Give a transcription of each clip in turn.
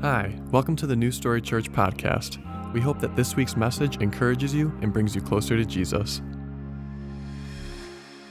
Hi, welcome to the New Story Church podcast. We hope that this week's message encourages you and brings you closer to Jesus.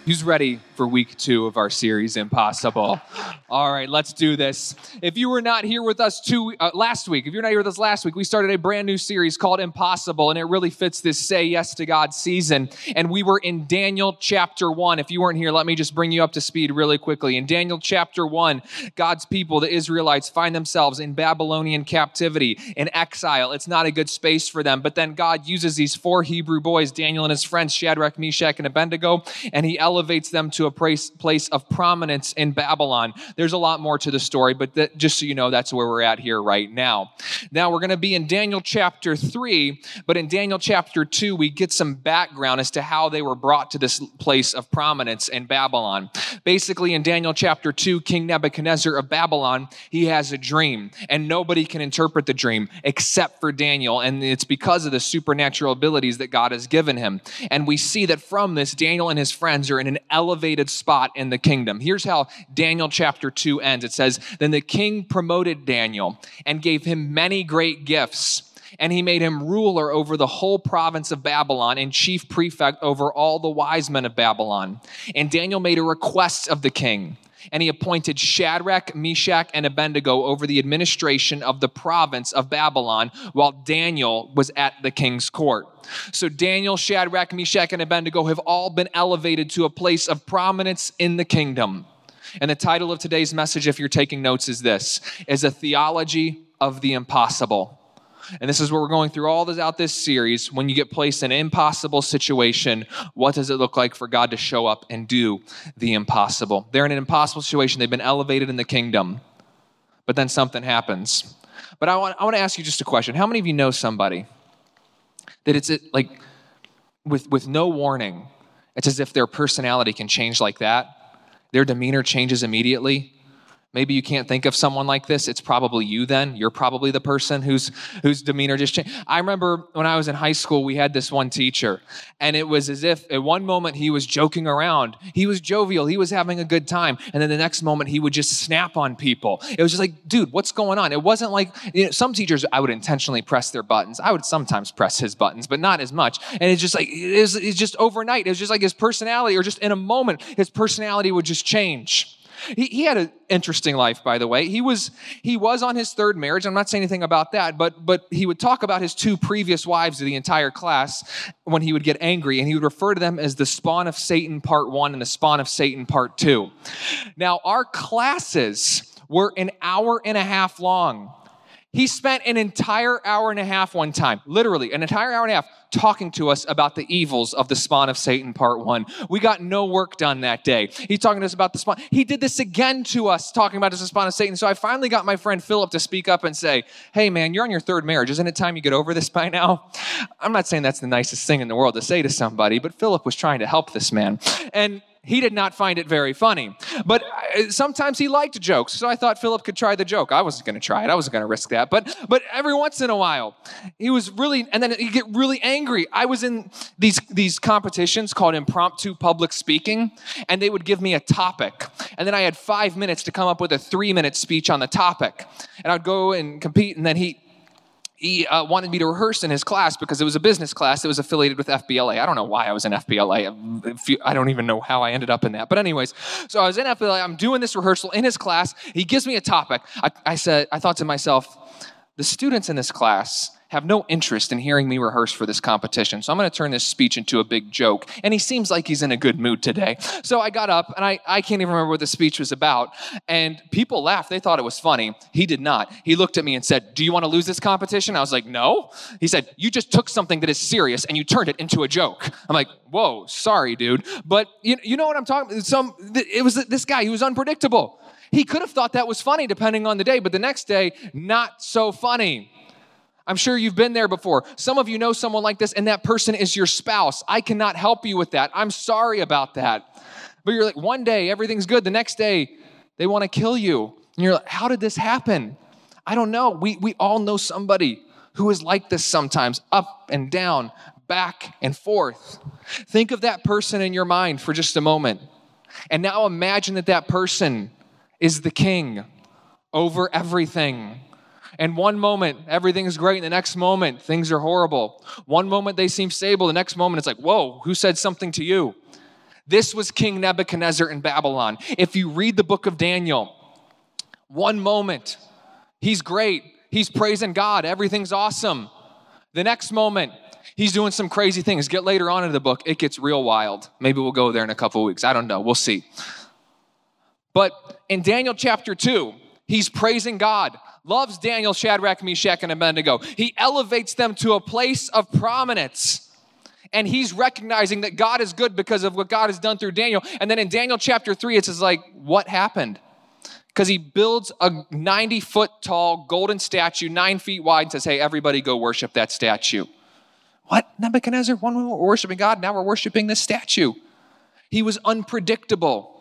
Who's ready for week two of our series, Impossible? All right, let's do this. If you were not here with us two uh, last week, if you're not here with us last week, we started a brand new series called Impossible, and it really fits this Say Yes to God season. And we were in Daniel chapter one. If you weren't here, let me just bring you up to speed really quickly. In Daniel chapter one, God's people, the Israelites, find themselves in Babylonian captivity, in exile. It's not a good space for them. But then God uses these four Hebrew boys, Daniel and his friends, Shadrach, Meshach, and Abednego, and he elevates them to a place, place of prominence in Babylon. There's a lot more to the story, but that, just so you know, that's where we're at here right now. Now we're going to be in Daniel chapter 3, but in Daniel chapter 2, we get some background as to how they were brought to this place of prominence in Babylon. Basically, in Daniel chapter 2, King Nebuchadnezzar of Babylon, he has a dream, and nobody can interpret the dream except for Daniel, and it's because of the supernatural abilities that God has given him. And we see that from this, Daniel and his friends are in an elevated spot in the kingdom. Here's how Daniel chapter 2 ends it says, Then the king promoted Daniel and gave him many great gifts. And he made him ruler over the whole province of Babylon and chief prefect over all the wise men of Babylon. And Daniel made a request of the king and he appointed Shadrach, Meshach, and Abednego over the administration of the province of Babylon while Daniel was at the king's court. So Daniel, Shadrach, Meshach, and Abednego have all been elevated to a place of prominence in the kingdom. And the title of today's message, if you're taking notes, is this is a theology of the impossible. And this is what we're going through all this out this series. When you get placed in an impossible situation, what does it look like for God to show up and do the impossible? They're in an impossible situation. They've been elevated in the kingdom, but then something happens. But I want, I want to ask you just a question. How many of you know somebody that it's like with, with no warning, it's as if their personality can change like that? Their demeanor changes immediately Maybe you can't think of someone like this. It's probably you then. You're probably the person whose whose demeanor just changed. I remember when I was in high school, we had this one teacher, and it was as if at one moment he was joking around. He was jovial, he was having a good time, and then the next moment he would just snap on people. It was just like, dude, what's going on? It wasn't like you know, some teachers I would intentionally press their buttons. I would sometimes press his buttons, but not as much. And it's just like it it's just overnight. It was just like his personality, or just in a moment, his personality would just change. He, he had an interesting life, by the way. He was he was on his third marriage. I'm not saying anything about that, but but he would talk about his two previous wives to the entire class when he would get angry, and he would refer to them as the spawn of Satan part one and the spawn of Satan part two. Now, our classes were an hour and a half long. He spent an entire hour and a half one time, literally an entire hour and a half, talking to us about the evils of the spawn of Satan, part one. We got no work done that day. He's talking to us about the spawn. He did this again to us, talking about the spawn of Satan. So I finally got my friend Philip to speak up and say, Hey, man, you're on your third marriage. Isn't it time you get over this by now? I'm not saying that's the nicest thing in the world to say to somebody, but Philip was trying to help this man. And he did not find it very funny. But uh, sometimes he liked jokes, so I thought Philip could try the joke. I wasn't going to try it. I wasn't going to risk that. But but every once in a while, he was really, and then he get really angry. I was in these these competitions called impromptu public speaking, and they would give me a topic, and then I had five minutes to come up with a three minute speech on the topic, and I'd go and compete, and then he he uh, wanted me to rehearse in his class because it was a business class that was affiliated with FBLA. I don't know why I was in FBLA. I don't even know how I ended up in that. But anyways, so I was in FBLA. I'm doing this rehearsal in his class. He gives me a topic. I, I said, I thought to myself, the students in this class have no interest in hearing me rehearse for this competition. So I'm going to turn this speech into a big joke. And he seems like he's in a good mood today. So I got up and I, I can't even remember what the speech was about. And people laughed. They thought it was funny. He did not. He looked at me and said, Do you want to lose this competition? I was like, No. He said, You just took something that is serious and you turned it into a joke. I'm like, Whoa, sorry, dude. But you, you know what I'm talking about? Some, it was this guy, he was unpredictable. He could have thought that was funny depending on the day, but the next day, not so funny. I'm sure you've been there before. Some of you know someone like this, and that person is your spouse. I cannot help you with that. I'm sorry about that. But you're like, one day everything's good, the next day they want to kill you. And you're like, how did this happen? I don't know. We, we all know somebody who is like this sometimes, up and down, back and forth. Think of that person in your mind for just a moment. And now imagine that that person is the king over everything And one moment, everything's great. And the next moment, things are horrible. One moment, they seem stable. The next moment, it's like, whoa, who said something to you? This was King Nebuchadnezzar in Babylon. If you read the book of Daniel, one moment, he's great. He's praising God. Everything's awesome. The next moment, he's doing some crazy things. Get later on in the book, it gets real wild. Maybe we'll go there in a couple weeks. I don't know. We'll see. But in Daniel chapter 2, he's praising God, loves Daniel, Shadrach, Meshach, and Abednego. He elevates them to a place of prominence. And he's recognizing that God is good because of what God has done through Daniel. And then in Daniel chapter 3, it's just like, what happened? because he builds a 90 foot tall golden statue, nine feet wide, and says, Hey, everybody go worship that statue. What? Nebuchadnezzar, one moment we're worshiping God, now we're worshiping this statue. He was unpredictable.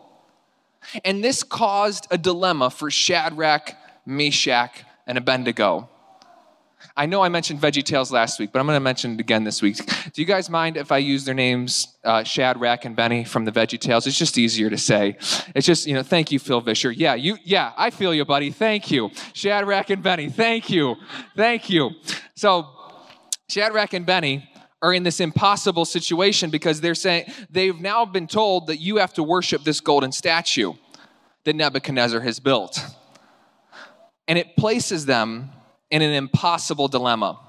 And this caused a dilemma for Shadrach, Meshach, and Abednego. I know I mentioned Veggie Tales last week, but I'm going to mention it again this week. Do you guys mind if I use their names, uh, Shadrach and Benny from the Veggie Tales? It's just easier to say. It's just, you know, thank you, Phil Vischer. Yeah, you, yeah, I feel you, buddy. Thank you. Shadrach and Benny. Thank you. Thank you. So, Shadrach and Benny are in this impossible situation because they're saying they've now been told that you have to worship this golden statue that Nebuchadnezzar has built. And it places them in an impossible dilemma.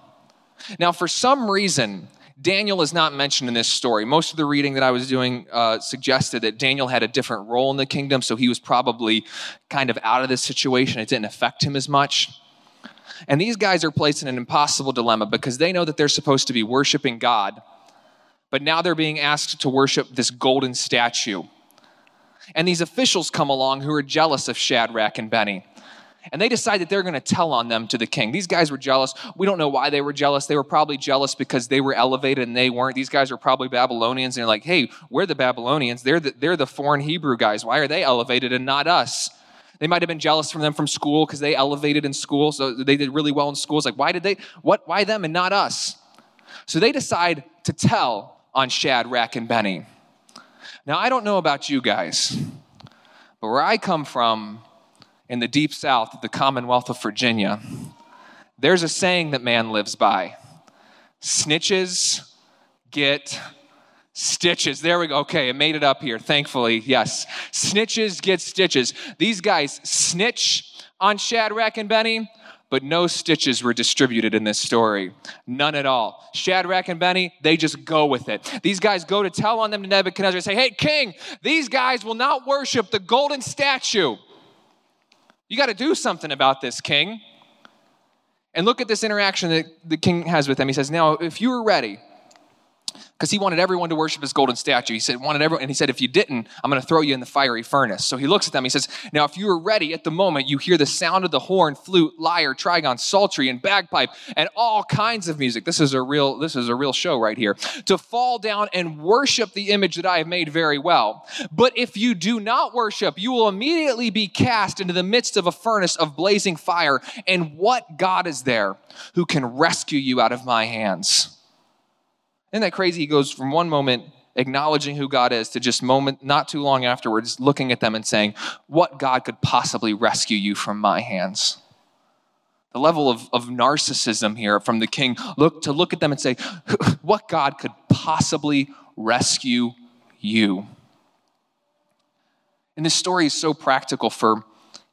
Now, for some reason, Daniel is not mentioned in this story. Most of the reading that I was doing uh, suggested that Daniel had a different role in the kingdom, so he was probably kind of out of this situation. It didn't affect him as much. And these guys are placed in an impossible dilemma because they know that they're supposed to be worshiping God, but now they're being asked to worship this golden statue. And these officials come along who are jealous of Shadrach and Benny. And they decide that they're going to tell on them to the king. These guys were jealous. We don't know why they were jealous. They were probably jealous because they were elevated and they weren't. These guys are probably Babylonians and they're like, hey, we're the Babylonians. They're the, they're the foreign Hebrew guys. Why are they elevated and not us? They might have been jealous from them from school because they elevated in school. So they did really well in school. It's like, why did they, what, why them and not us? So they decide to tell on Shadrach and Benny. Now, I don't know about you guys, but where I come from, in the deep south of the Commonwealth of Virginia, there's a saying that man lives by snitches get stitches. There we go. Okay, I made it up here, thankfully. Yes. Snitches get stitches. These guys snitch on Shadrach and Benny, but no stitches were distributed in this story. None at all. Shadrach and Benny, they just go with it. These guys go to tell on them to Nebuchadnezzar, and say, Hey, king, these guys will not worship the golden statue you got to do something about this, king. And look at this interaction that the king has with them. He says, Now, if you are ready, because he wanted everyone to worship his golden statue. He said, wanted everyone, and he said, if you didn't, I'm going to throw you in the fiery furnace. So he looks at them. He says, now if you are ready at the moment, you hear the sound of the horn, flute, lyre, trigon, psaltery, and bagpipe, and all kinds of music. This is a real, this is a real show right here. To fall down and worship the image that I have made very well. But if you do not worship, you will immediately be cast into the midst of a furnace of blazing fire. And what God is there who can rescue you out of my hands? Isn't that crazy? He goes from one moment acknowledging who God is to just moment not too long afterwards looking at them and saying, What God could possibly rescue you from my hands? The level of, of narcissism here from the king, look to look at them and say, What God could possibly rescue you? And this story is so practical for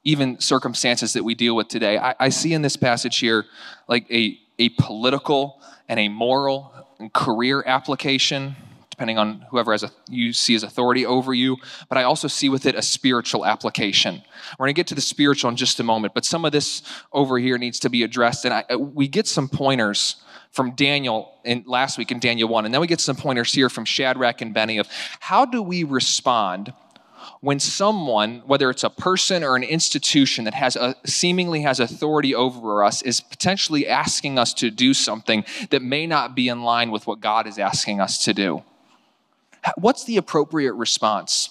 even circumstances that we deal with today. I, I see in this passage here like a, a political and a moral career application, depending on whoever has a, you see as authority over you. But I also see with it a spiritual application. We're going to get to the spiritual in just a moment, but some of this over here needs to be addressed. And I, uh, we get some pointers from Daniel in last week in Daniel 1, and then we get some pointers here from Shadrach and Benny of how do we respond when someone, whether it's a person or an institution that has a, seemingly has authority over us, is potentially asking us to do something that may not be in line with what God is asking us to do. What's the appropriate response?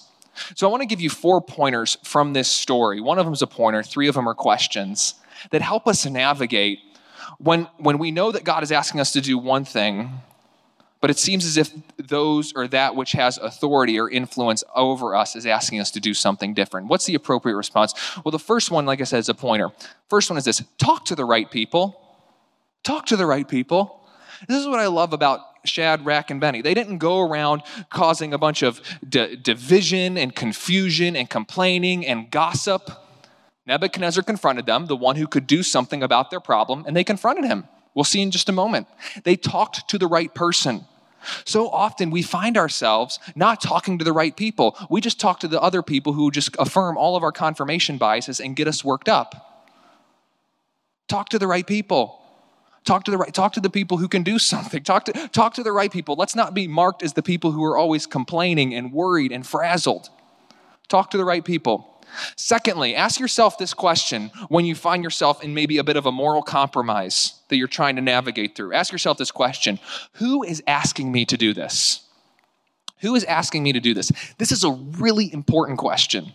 So I want to give you four pointers from this story. One of them is a pointer, three of them are questions that help us navigate when, when we know that God is asking us to do one thing, but it seems as if those or that which has authority or influence over us is asking us to do something different. What's the appropriate response? Well, the first one, like I said, is a pointer. First one is this talk to the right people. Talk to the right people. This is what I love about Shadrach, and Benny. They didn't go around causing a bunch of d- division and confusion and complaining and gossip. Nebuchadnezzar confronted them, the one who could do something about their problem, and they confronted him. We'll see in just a moment. They talked to the right person. So often we find ourselves not talking to the right people. We just talk to the other people who just affirm all of our confirmation biases and get us worked up. Talk to the right people. Talk to the right, talk to the people who can do something. Talk to, talk to the right people. Let's not be marked as the people who are always complaining and worried and frazzled. Talk to the right people. Secondly, ask yourself this question when you find yourself in maybe a bit of a moral compromise that you're trying to navigate through. Ask yourself this question Who is asking me to do this? Who is asking me to do this? This is a really important question.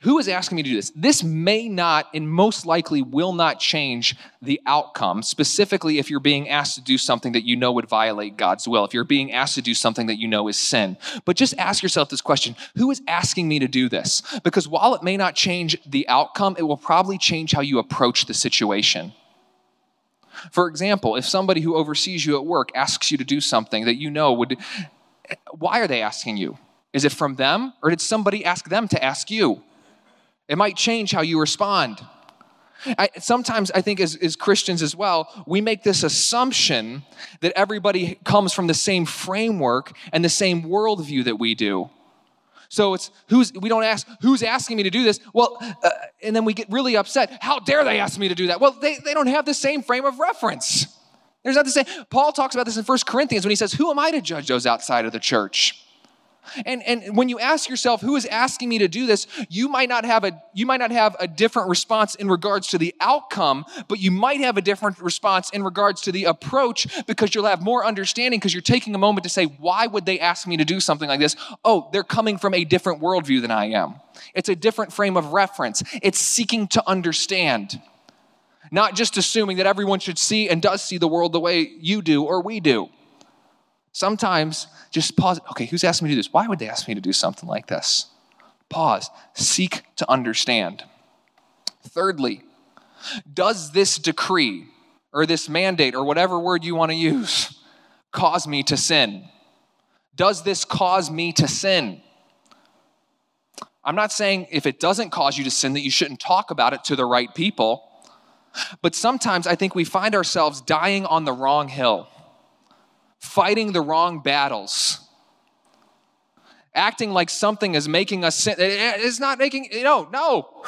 Who is asking me to do this? This may not and most likely will not change the outcome, specifically if you're being asked to do something that you know would violate God's will, if you're being asked to do something that you know is sin. But just ask yourself this question Who is asking me to do this? Because while it may not change the outcome, it will probably change how you approach the situation. For example, if somebody who oversees you at work asks you to do something that you know would, why are they asking you? Is it from them, or did somebody ask them to ask you? It might change how you respond. I, sometimes I think as, as Christians as well, we make this assumption that everybody comes from the same framework and the same worldview that we do. So it's who's, we don't ask, who's asking me to do this? Well, uh, and then we get really upset. How dare they ask me to do that? Well, they, they don't have the same frame of reference. There's not the same. Paul talks about this in First Corinthians when he says, Who am I to judge those outside of the church? And, and when you ask yourself who is asking me to do this, you might not have a you might not have a different response in regards to the outcome, but you might have a different response in regards to the approach because you'll have more understanding because you're taking a moment to say, why would they ask me to do something like this? Oh, they're coming from a different worldview than I am. It's a different frame of reference. It's seeking to understand. Not just assuming that everyone should see and does see the world the way you do or we do. Sometimes just pause. Okay, who's asking me to do this? Why would they ask me to do something like this? Pause. Seek to understand. Thirdly, does this decree or this mandate or whatever word you want to use cause me to sin? Does this cause me to sin? I'm not saying if it doesn't cause you to sin that you shouldn't talk about it to the right people, but sometimes I think we find ourselves dying on the wrong hill fighting the wrong battles, acting like something is making us sin. Eh, it's not making, you know, no.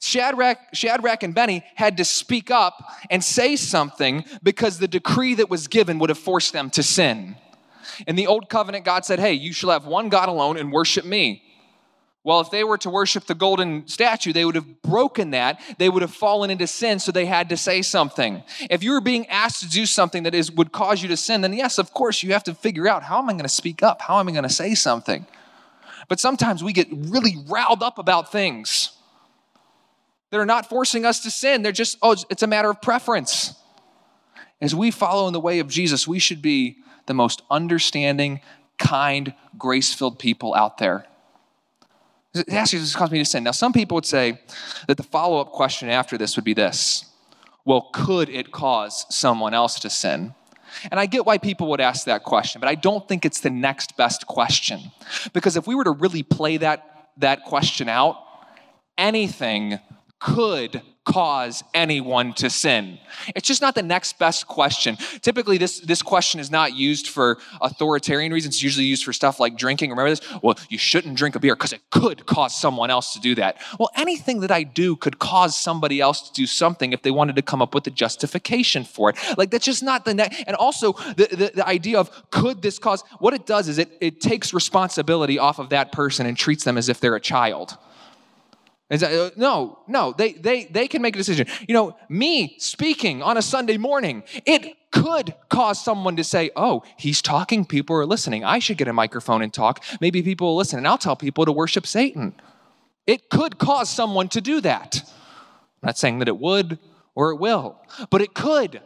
Shadrach, Shadrach and Benny had to speak up and say something because the decree that was given would have forced them to sin. In the old covenant, God said, Hey, you shall have one God alone and worship me. Well, if they were to worship the golden statue, they would have broken that. They would have fallen into sin, so they had to say something. If you were being asked to do something that is, would cause you to sin, then yes, of course, you have to figure out how am I going to speak up? How am I going to say something? But sometimes we get really riled up about things that are not forcing us to sin. They're just, oh, it's a matter of preference. As we follow in the way of Jesus, we should be the most understanding, kind, grace filled people out there. It actually just caused me to sin. Now, some people would say that the follow up question after this would be this Well, could it cause someone else to sin? And I get why people would ask that question, but I don't think it's the next best question. Because if we were to really play that, that question out, anything could cause anyone to sin? It's just not the next best question. Typically, this, this question is not used for authoritarian reasons. It's usually used for stuff like drinking. Remember this? Well, you shouldn't drink a beer because it could cause someone else to do that. Well, anything that I do could cause somebody else to do something if they wanted to come up with a justification for it. Like, that's just not the next. And also, the, the, the idea of could this cause, what it does is it, it takes responsibility off of that person and treats them as if they're a child. Uh, no, no, they, they, they can make a decision. You know, me speaking on a Sunday morning, it could cause someone to say, oh, he's talking, people are listening. I should get a microphone and talk. Maybe people will listen, and I'll tell people to worship Satan. It could cause someone to do that. I'm not saying that it would or it will, but it could.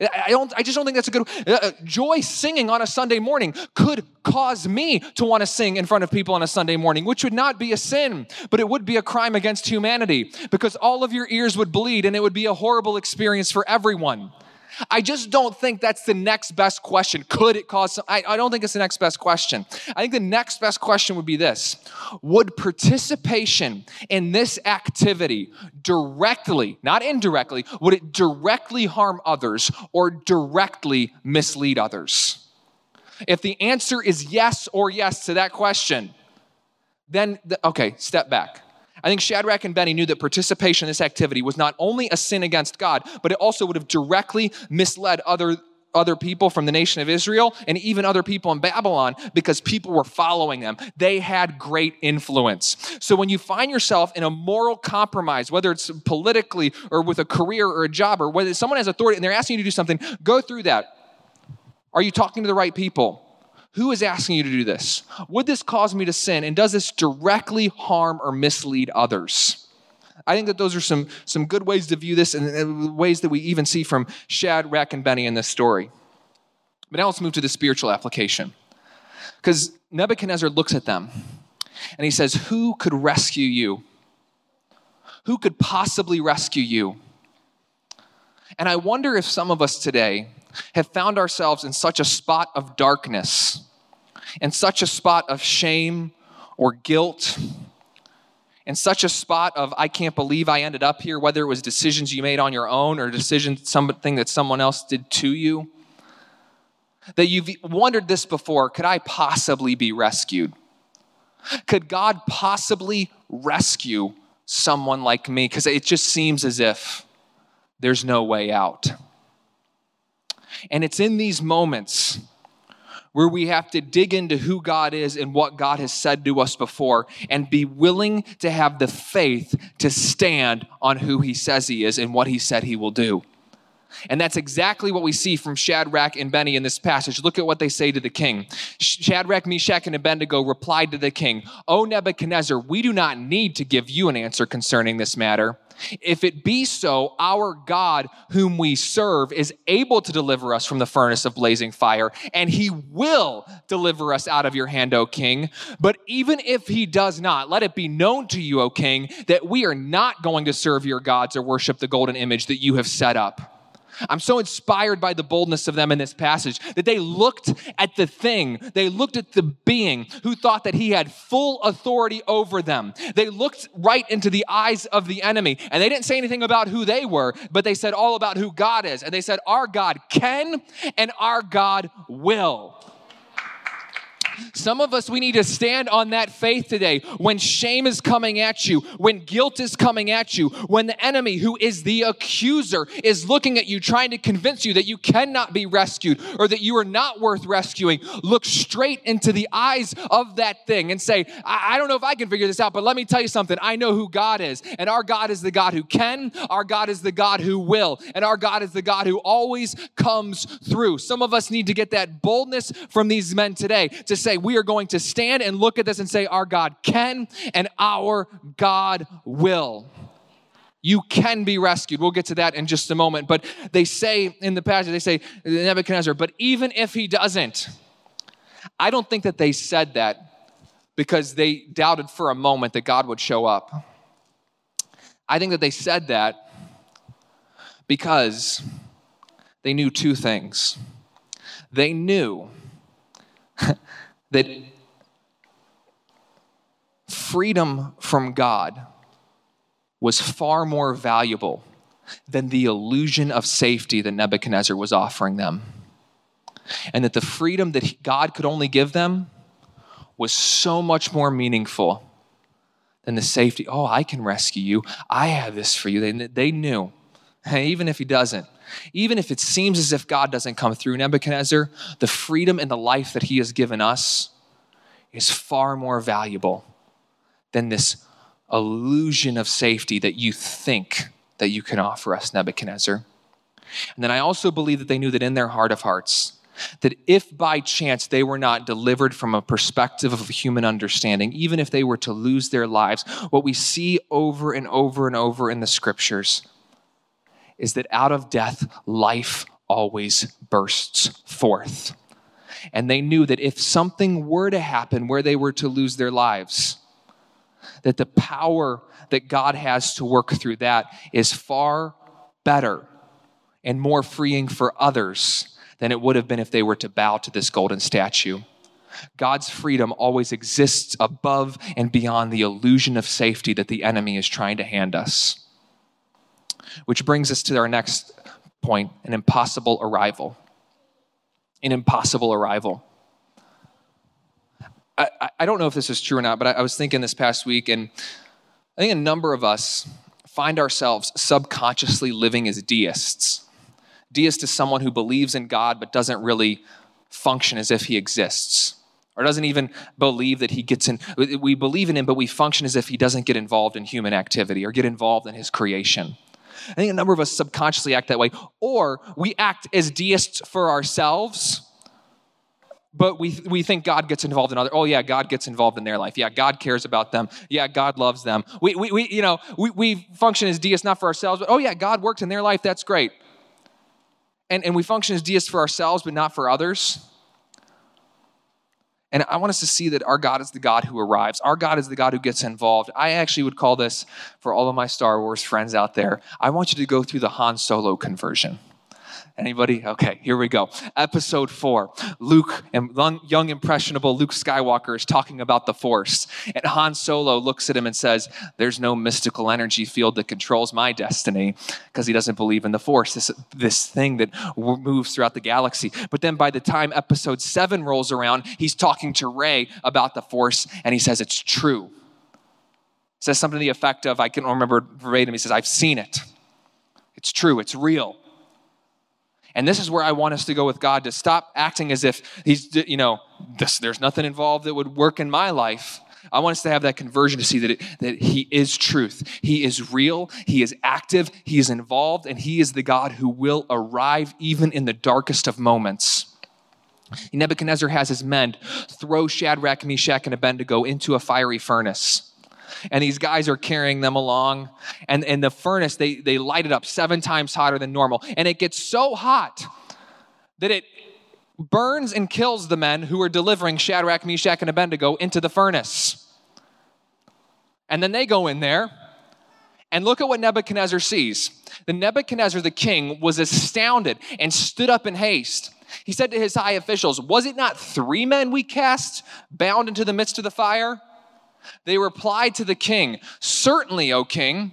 I don't. I just don't think that's a good. Uh, uh, joy singing on a Sunday morning could cause me to want to sing in front of people on a Sunday morning, which would not be a sin, but it would be a crime against humanity because all of your ears would bleed and it would be a horrible experience for everyone. I just don't think that's the next best question. Could it cause some? I, I don't think it's the next best question. I think the next best question would be this Would participation in this activity directly, not indirectly, would it directly harm others or directly mislead others? If the answer is yes or yes to that question, then, the, okay, step back. I think Shadrach and Benny knew that participation in this activity was not only a sin against God, but it also would have directly misled other other people from the nation of Israel and even other people in Babylon because people were following them. They had great influence. So when you find yourself in a moral compromise, whether it's politically or with a career or a job or whether someone has authority and they're asking you to do something, go through that. Are you talking to the right people? Who is asking you to do this? Would this cause me to sin? And does this directly harm or mislead others? I think that those are some, some good ways to view this and ways that we even see from Shadrach, and Benny in this story. But now let's move to the spiritual application. Because Nebuchadnezzar looks at them and he says, Who could rescue you? Who could possibly rescue you? And I wonder if some of us today have found ourselves in such a spot of darkness, in such a spot of shame or guilt, in such a spot of, I can't believe I ended up here, whether it was decisions you made on your own or decisions, something that someone else did to you, that you've wondered this before could I possibly be rescued? Could God possibly rescue someone like me? Because it just seems as if there's no way out. And it's in these moments where we have to dig into who God is and what God has said to us before and be willing to have the faith to stand on who He says He is and what He said He will do. And that's exactly what we see from Shadrach and Benny in this passage. Look at what they say to the king. Shadrach, Meshach, and Abednego replied to the king, O Nebuchadnezzar, we do not need to give you an answer concerning this matter. If it be so, our God, whom we serve, is able to deliver us from the furnace of blazing fire, and he will deliver us out of your hand, O king. But even if he does not, let it be known to you, O king, that we are not going to serve your gods or worship the golden image that you have set up. I'm so inspired by the boldness of them in this passage that they looked at the thing, they looked at the being who thought that he had full authority over them. They looked right into the eyes of the enemy and they didn't say anything about who they were, but they said all about who God is. And they said, Our God can and our God will. Some of us, we need to stand on that faith today. When shame is coming at you, when guilt is coming at you, when the enemy, who is the accuser, is looking at you, trying to convince you that you cannot be rescued or that you are not worth rescuing, look straight into the eyes of that thing and say, I, I don't know if I can figure this out, but let me tell you something. I know who God is. And our God is the God who can, our God is the God who will, and our God is the God who always comes through. Some of us need to get that boldness from these men today to say, say we are going to stand and look at this and say, Our God can and our God will. You can be rescued. We'll get to that in just a moment. But they say in the passage, they say, Nebuchadnezzar, but even if he doesn't, I don't think that they said that because they doubted for a moment that God would show up. I think that they said that because they knew two things. They knew that freedom from God was far more valuable than the illusion of safety that Nebuchadnezzar was offering them. And that the freedom that God could only give them was so much more meaningful than the safety. Oh, I can rescue you. I have this for you. They, they knew, even if he doesn't, even if it seems as if God doesn't come through Nebuchadnezzar, the freedom and the life that he has given us is far more valuable than this illusion of safety that you think that you can offer us, Nebuchadnezzar. And then I also believe that they knew that in their heart of hearts, that if by chance they were not delivered from a perspective of human understanding, even if they were to lose their lives, what we see over and over and over in the scriptures is that out of death, life always bursts forth. And they knew that if something were to happen where they were to lose their lives, that the power that God has to work through that is far better and more freeing for others than it would have been if they were to bow to this golden statue. God's freedom always exists above and beyond the illusion of safety that the enemy is trying to hand us. Which brings us to our next point an impossible arrival. An impossible arrival. I, I don't know if this is true or not, but I, I was thinking this past week, and I think a number of us find ourselves subconsciously living as deists. Deist is someone who believes in God but doesn't really function as if he exists or doesn't even believe that he gets in. We believe in him, but we function as if he doesn't get involved in human activity or get involved in his creation. I think a number of us subconsciously act that way, or we act as deists for ourselves but we, we think God gets involved in other. Oh yeah, God gets involved in their life. Yeah, God cares about them. Yeah, God loves them. We, we, we you know we, we function as deists not for ourselves, but oh yeah, God worked in their life. That's great. And and we function as deists for ourselves, but not for others. And I want us to see that our God is the God who arrives. Our God is the God who gets involved. I actually would call this, for all of my Star Wars friends out there, I want you to go through the Han Solo conversion. Anybody? Okay, here we go. Episode four. Luke, and young, impressionable Luke Skywalker is talking about the Force. And Han Solo looks at him and says, There's no mystical energy field that controls my destiny because he doesn't believe in the Force, this, this thing that moves throughout the galaxy. But then by the time episode seven rolls around, he's talking to Rey about the Force and he says, It's true. says something to the effect of, I can't remember verbatim, he says, I've seen it. It's true, it's real. And this is where I want us to go with God to stop acting as if he's, you know, this, there's nothing involved that would work in my life. I want us to have that conversion to see that, it, that He is truth. He is real. He is active. He is involved. And He is the God who will arrive even in the darkest of moments. Nebuchadnezzar has his men throw Shadrach, Meshach, and Abednego into a fiery furnace and these guys are carrying them along. And in the furnace, they, they light it up seven times hotter than normal. And it gets so hot that it burns and kills the men who are delivering Shadrach, Meshach, and Abednego into the furnace. And then they go in there, and look at what Nebuchadnezzar sees. The Nebuchadnezzar, the king, was astounded and stood up in haste. He said to his high officials, Was it not three men we cast bound into the midst of the fire? They replied to the king, Certainly, O king.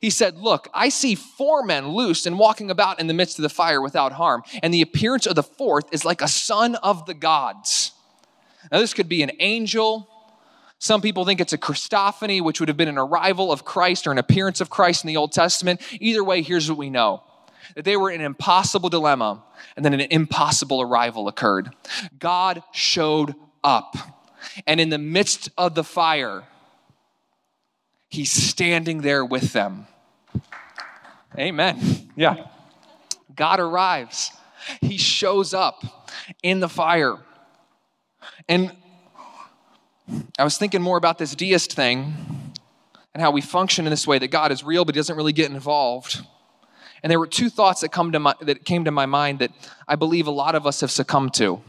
He said, Look, I see four men loose and walking about in the midst of the fire without harm, and the appearance of the fourth is like a son of the gods. Now, this could be an angel. Some people think it's a Christophany, which would have been an arrival of Christ or an appearance of Christ in the Old Testament. Either way, here's what we know that they were in an impossible dilemma, and then an impossible arrival occurred. God showed up. And in the midst of the fire, he's standing there with them. Amen. Yeah. God arrives, he shows up in the fire. And I was thinking more about this deist thing and how we function in this way that God is real, but he doesn't really get involved. And there were two thoughts that, come to my, that came to my mind that I believe a lot of us have succumbed to.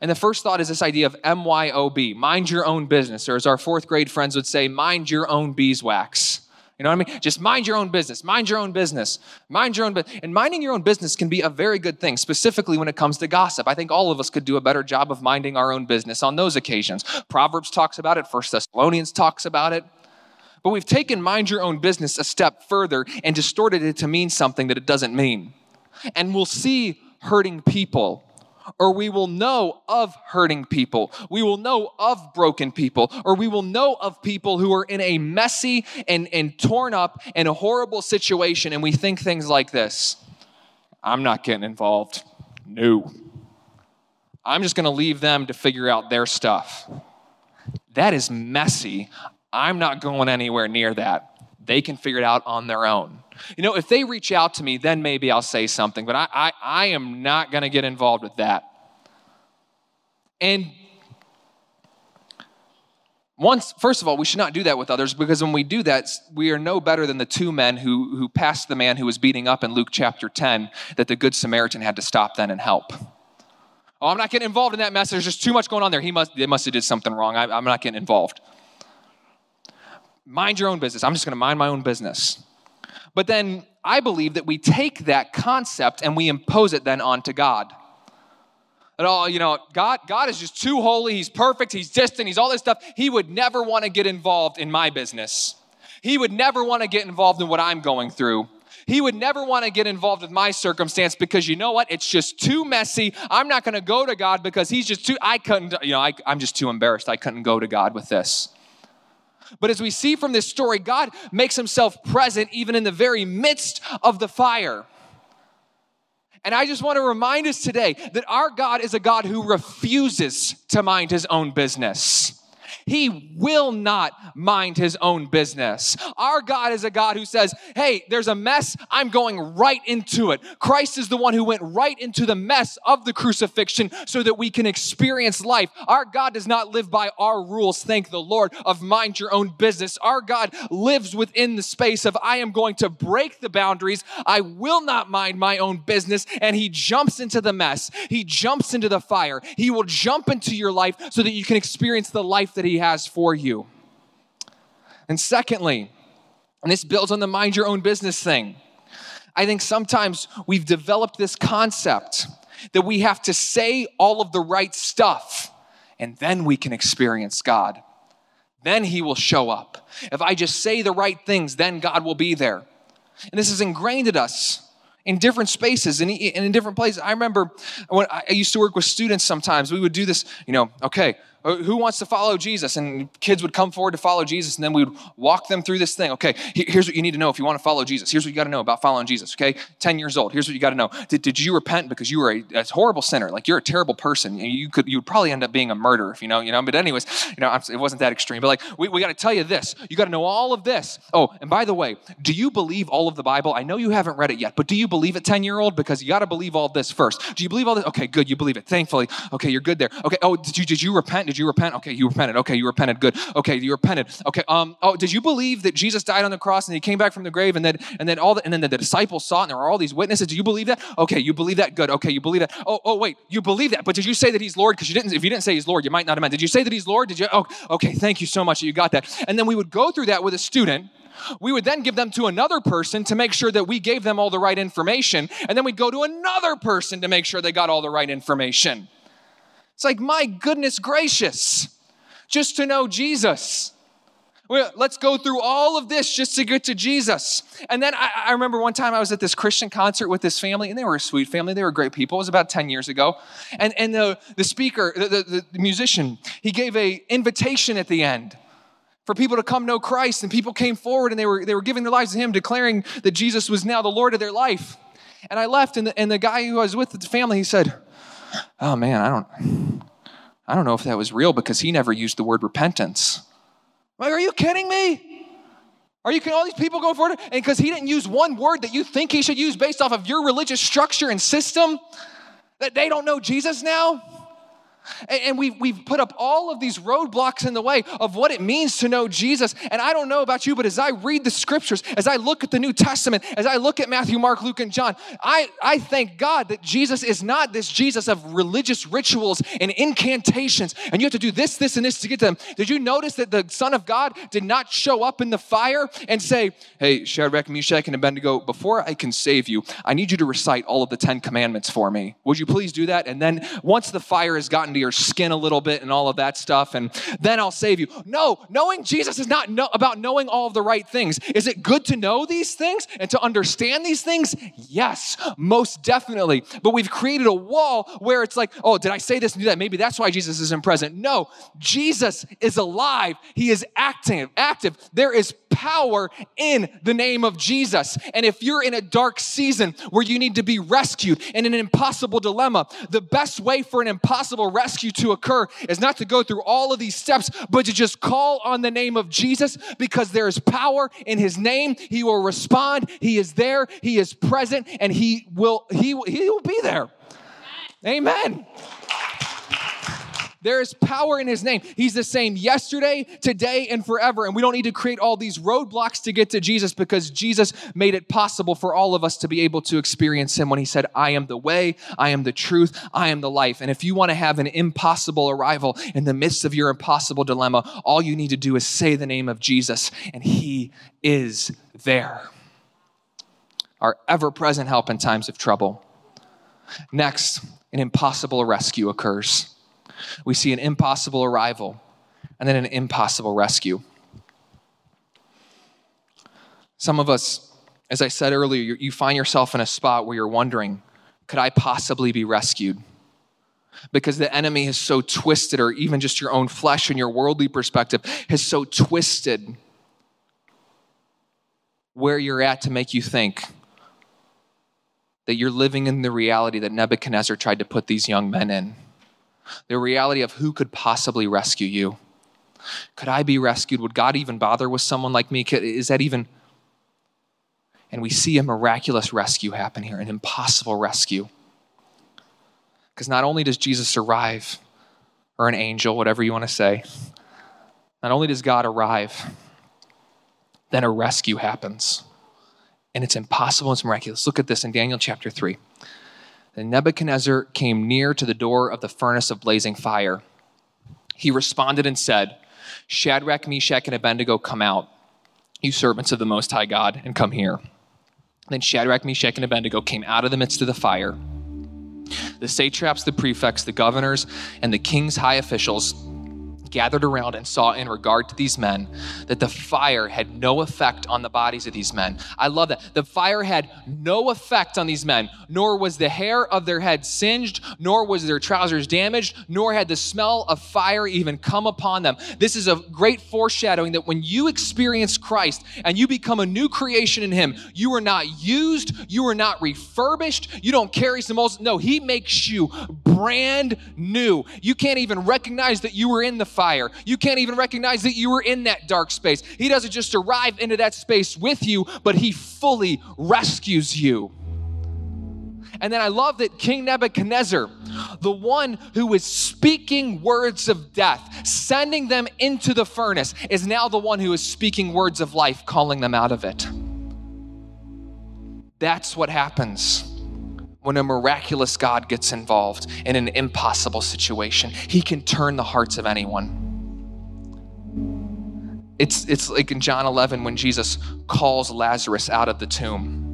And the first thought is this idea of MYOB, mind your own business, or as our fourth grade friends would say, mind your own beeswax. You know what I mean? Just mind your own business. Mind your own business. Mind your own business. And minding your own business can be a very good thing, specifically when it comes to gossip. I think all of us could do a better job of minding our own business on those occasions. Proverbs talks about it, First Thessalonians talks about it. But we've taken mind your own business a step further and distorted it to mean something that it doesn't mean. And we'll see hurting people or we will know of hurting people. We will know of broken people, or we will know of people who are in a messy and, and torn up and a horrible situation, and we think things like this I'm not getting involved. No. I'm just going to leave them to figure out their stuff. That is messy. I'm not going anywhere near that. They can figure it out on their own. You know, if they reach out to me, then maybe I'll say something, but I, I, I am not going to get involved with that. And once first of all we should not do that with others because when we do that we are no better than the two men who, who passed the man who was beating up in luke chapter 10 that the good samaritan had to stop then and help. Oh i'm not getting involved in that mess. There's just too much going on there. He must they must have did something wrong. I, i'm not getting involved. Mind your own business. I'm just going to mind my own business but then i believe that we take that concept and we impose it then onto god that all, you know, God, God is just too holy, he's perfect, he's distant, he's all this stuff. He would never want to get involved in my business. He would never want to get involved in what I'm going through. He would never want to get involved with my circumstance because you know what? It's just too messy. I'm not going to go to God because he's just too, I couldn't, you know, I, I'm just too embarrassed. I couldn't go to God with this. But as we see from this story, God makes himself present even in the very midst of the fire. And I just want to remind us today that our God is a God who refuses to mind his own business. He will not mind his own business. Our God is a God who says, Hey, there's a mess. I'm going right into it. Christ is the one who went right into the mess of the crucifixion so that we can experience life. Our God does not live by our rules, thank the Lord, of mind your own business. Our God lives within the space of, I am going to break the boundaries. I will not mind my own business. And he jumps into the mess. He jumps into the fire. He will jump into your life so that you can experience the life that he has for you. And secondly, and this builds on the mind your own business thing. I think sometimes we've developed this concept that we have to say all of the right stuff and then we can experience God. Then He will show up. If I just say the right things, then God will be there. And this is ingrained in us in different spaces and in different places. I remember when I used to work with students sometimes, we would do this, you know, okay, who wants to follow Jesus? And kids would come forward to follow Jesus, and then we would walk them through this thing. Okay, here's what you need to know if you want to follow Jesus. Here's what you got to know about following Jesus. Okay, 10 years old. Here's what you got to know. Did, did you repent because you were a, a, horrible sinner? Like you're a terrible person. You could you would probably end up being a murderer if you know, you know. But anyways, you know, it wasn't that extreme. But like we, we got to tell you this. You got to know all of this. Oh, and by the way, do you believe all of the Bible? I know you haven't read it yet, but do you believe it 10 year old? Because you got to believe all this first. Do you believe all this? Okay, good. You believe it. Thankfully. Okay, you're good there. Okay. Oh, did you did you repent? Did you repent? Okay, you repented. Okay, you repented. Good. Okay, you repented. Okay. Um. Oh, did you believe that Jesus died on the cross and he came back from the grave and then and then all the, and then the, the disciples saw it and there were all these witnesses? Do you believe that? Okay, you believe that. Good. Okay, you believe that. Oh, oh, wait, you believe that. But did you say that he's Lord? Because you didn't. If you didn't say he's Lord, you might not have meant. Did you say that he's Lord? Did you? Oh, okay. Thank you so much that you got that. And then we would go through that with a student we would then give them to another person to make sure that we gave them all the right information. And then we'd go to another person to make sure they got all the right information. It's like, my goodness gracious just to know Jesus. Let's go through all of this just to get to Jesus. And then I, I, remember one time I was at this Christian concert with this family, and they were a sweet family. They were great people. It was about 10 years ago. And, and the, the speaker, the, the, the musician, he gave a invitation at the end for people to come know Christ. And people came forward and they were, they were giving their lives to him, declaring that Jesus was now the Lord of their life. And I left, and the, and the guy who I was with the family, he said, Oh man, I don't, I don't know if that was real because he never used the word repentance. Like, are you kidding me? Are you can all these people go forward and because he didn't use one word that you think he should use based off of your religious structure and system, that they don't know Jesus now? And we've, we've put up all of these roadblocks in the way of what it means to know Jesus. And I don't know about you, but as I read the scriptures, as I look at the New Testament, as I look at Matthew, Mark, Luke, and John, I, I thank God that Jesus is not this Jesus of religious rituals and incantations. And you have to do this, this, and this to get to them. Did you notice that the Son of God did not show up in the fire and say, Hey, Shadrach, Meshach, and Abednego, before I can save you, I need you to recite all of the Ten Commandments for me. Would you please do that? And then once the fire has gotten your skin a little bit and all of that stuff, and then I'll save you. No, knowing Jesus is not know, about knowing all of the right things. Is it good to know these things and to understand these things? Yes, most definitely. But we've created a wall where it's like, oh, did I say this and do that? Maybe that's why Jesus isn't present. No, Jesus is alive. He is active. Active. There is power in the name of Jesus. And if you're in a dark season where you need to be rescued in an impossible dilemma, the best way for an impossible rescue to occur is not to go through all of these steps, but to just call on the name of Jesus because there is power in his name. He will respond. He is there. He is present and he will he, he will be there. Amen. There is power in his name. He's the same yesterday, today, and forever. And we don't need to create all these roadblocks to get to Jesus because Jesus made it possible for all of us to be able to experience him when he said, I am the way, I am the truth, I am the life. And if you want to have an impossible arrival in the midst of your impossible dilemma, all you need to do is say the name of Jesus, and he is there. Our ever present help in times of trouble. Next, an impossible rescue occurs. We see an impossible arrival and then an impossible rescue. Some of us, as I said earlier, you find yourself in a spot where you're wondering, could I possibly be rescued? Because the enemy is so twisted, or even just your own flesh and your worldly perspective has so twisted where you're at to make you think that you're living in the reality that Nebuchadnezzar tried to put these young men in. The reality of who could possibly rescue you. Could I be rescued? Would God even bother with someone like me? Is that even. And we see a miraculous rescue happen here, an impossible rescue. Because not only does Jesus arrive, or an angel, whatever you want to say, not only does God arrive, then a rescue happens and it's impossible, it's miraculous. Look at this in Daniel chapter 3. Then Nebuchadnezzar came near to the door of the furnace of blazing fire. He responded and said, Shadrach, Meshach, and Abednego, come out, you servants of the Most High God, and come here. Then Shadrach, Meshach, and Abednego came out of the midst of the fire. The satraps, the prefects, the governors, and the king's high officials gathered around and saw in regard to these men that the fire had no effect on the bodies of these men. I love that. The fire had no effect on these men, nor was the hair of their head singed, nor was their trousers damaged, nor had the smell of fire even come upon them. This is a great foreshadowing that when you experience Christ and you become a new creation in Him, you are not used, you are not refurbished, you don't carry some old. No, He makes you brand new. You can't even recognize that you were in the fire. You can't even recognize that you were in that dark space. He doesn't just arrive into that space with you, but He fully rescues you. And then I love that King Nebuchadnezzar, the one who was speaking words of death, sending them into the furnace, is now the one who is speaking words of life, calling them out of it. That's what happens when a miraculous God gets involved in an impossible situation. He can turn the hearts of anyone. It's, it's like in John 11 when Jesus calls Lazarus out of the tomb.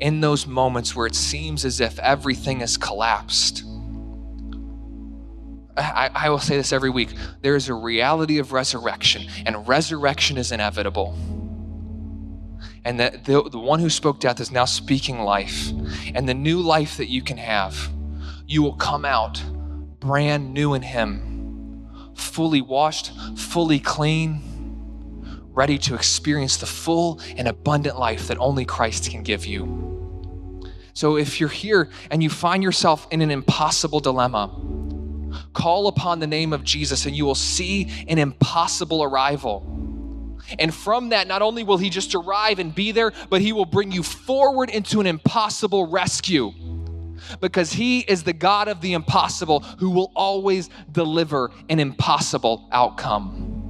In those moments where it seems as if everything has collapsed, I, I will say this every week there is a reality of resurrection, and resurrection is inevitable and that the, the one who spoke death is now speaking life. And the new life that you can have, you will come out brand new in Him, fully washed, fully clean, ready to experience the full and abundant life that only Christ can give you. So if you're here and you find yourself in an impossible dilemma, call upon the name of Jesus and you will see an impossible arrival and from that, not only will he just arrive and be there, but he will bring you forward into an impossible rescue because he is the God of the impossible who will always deliver an impossible outcome.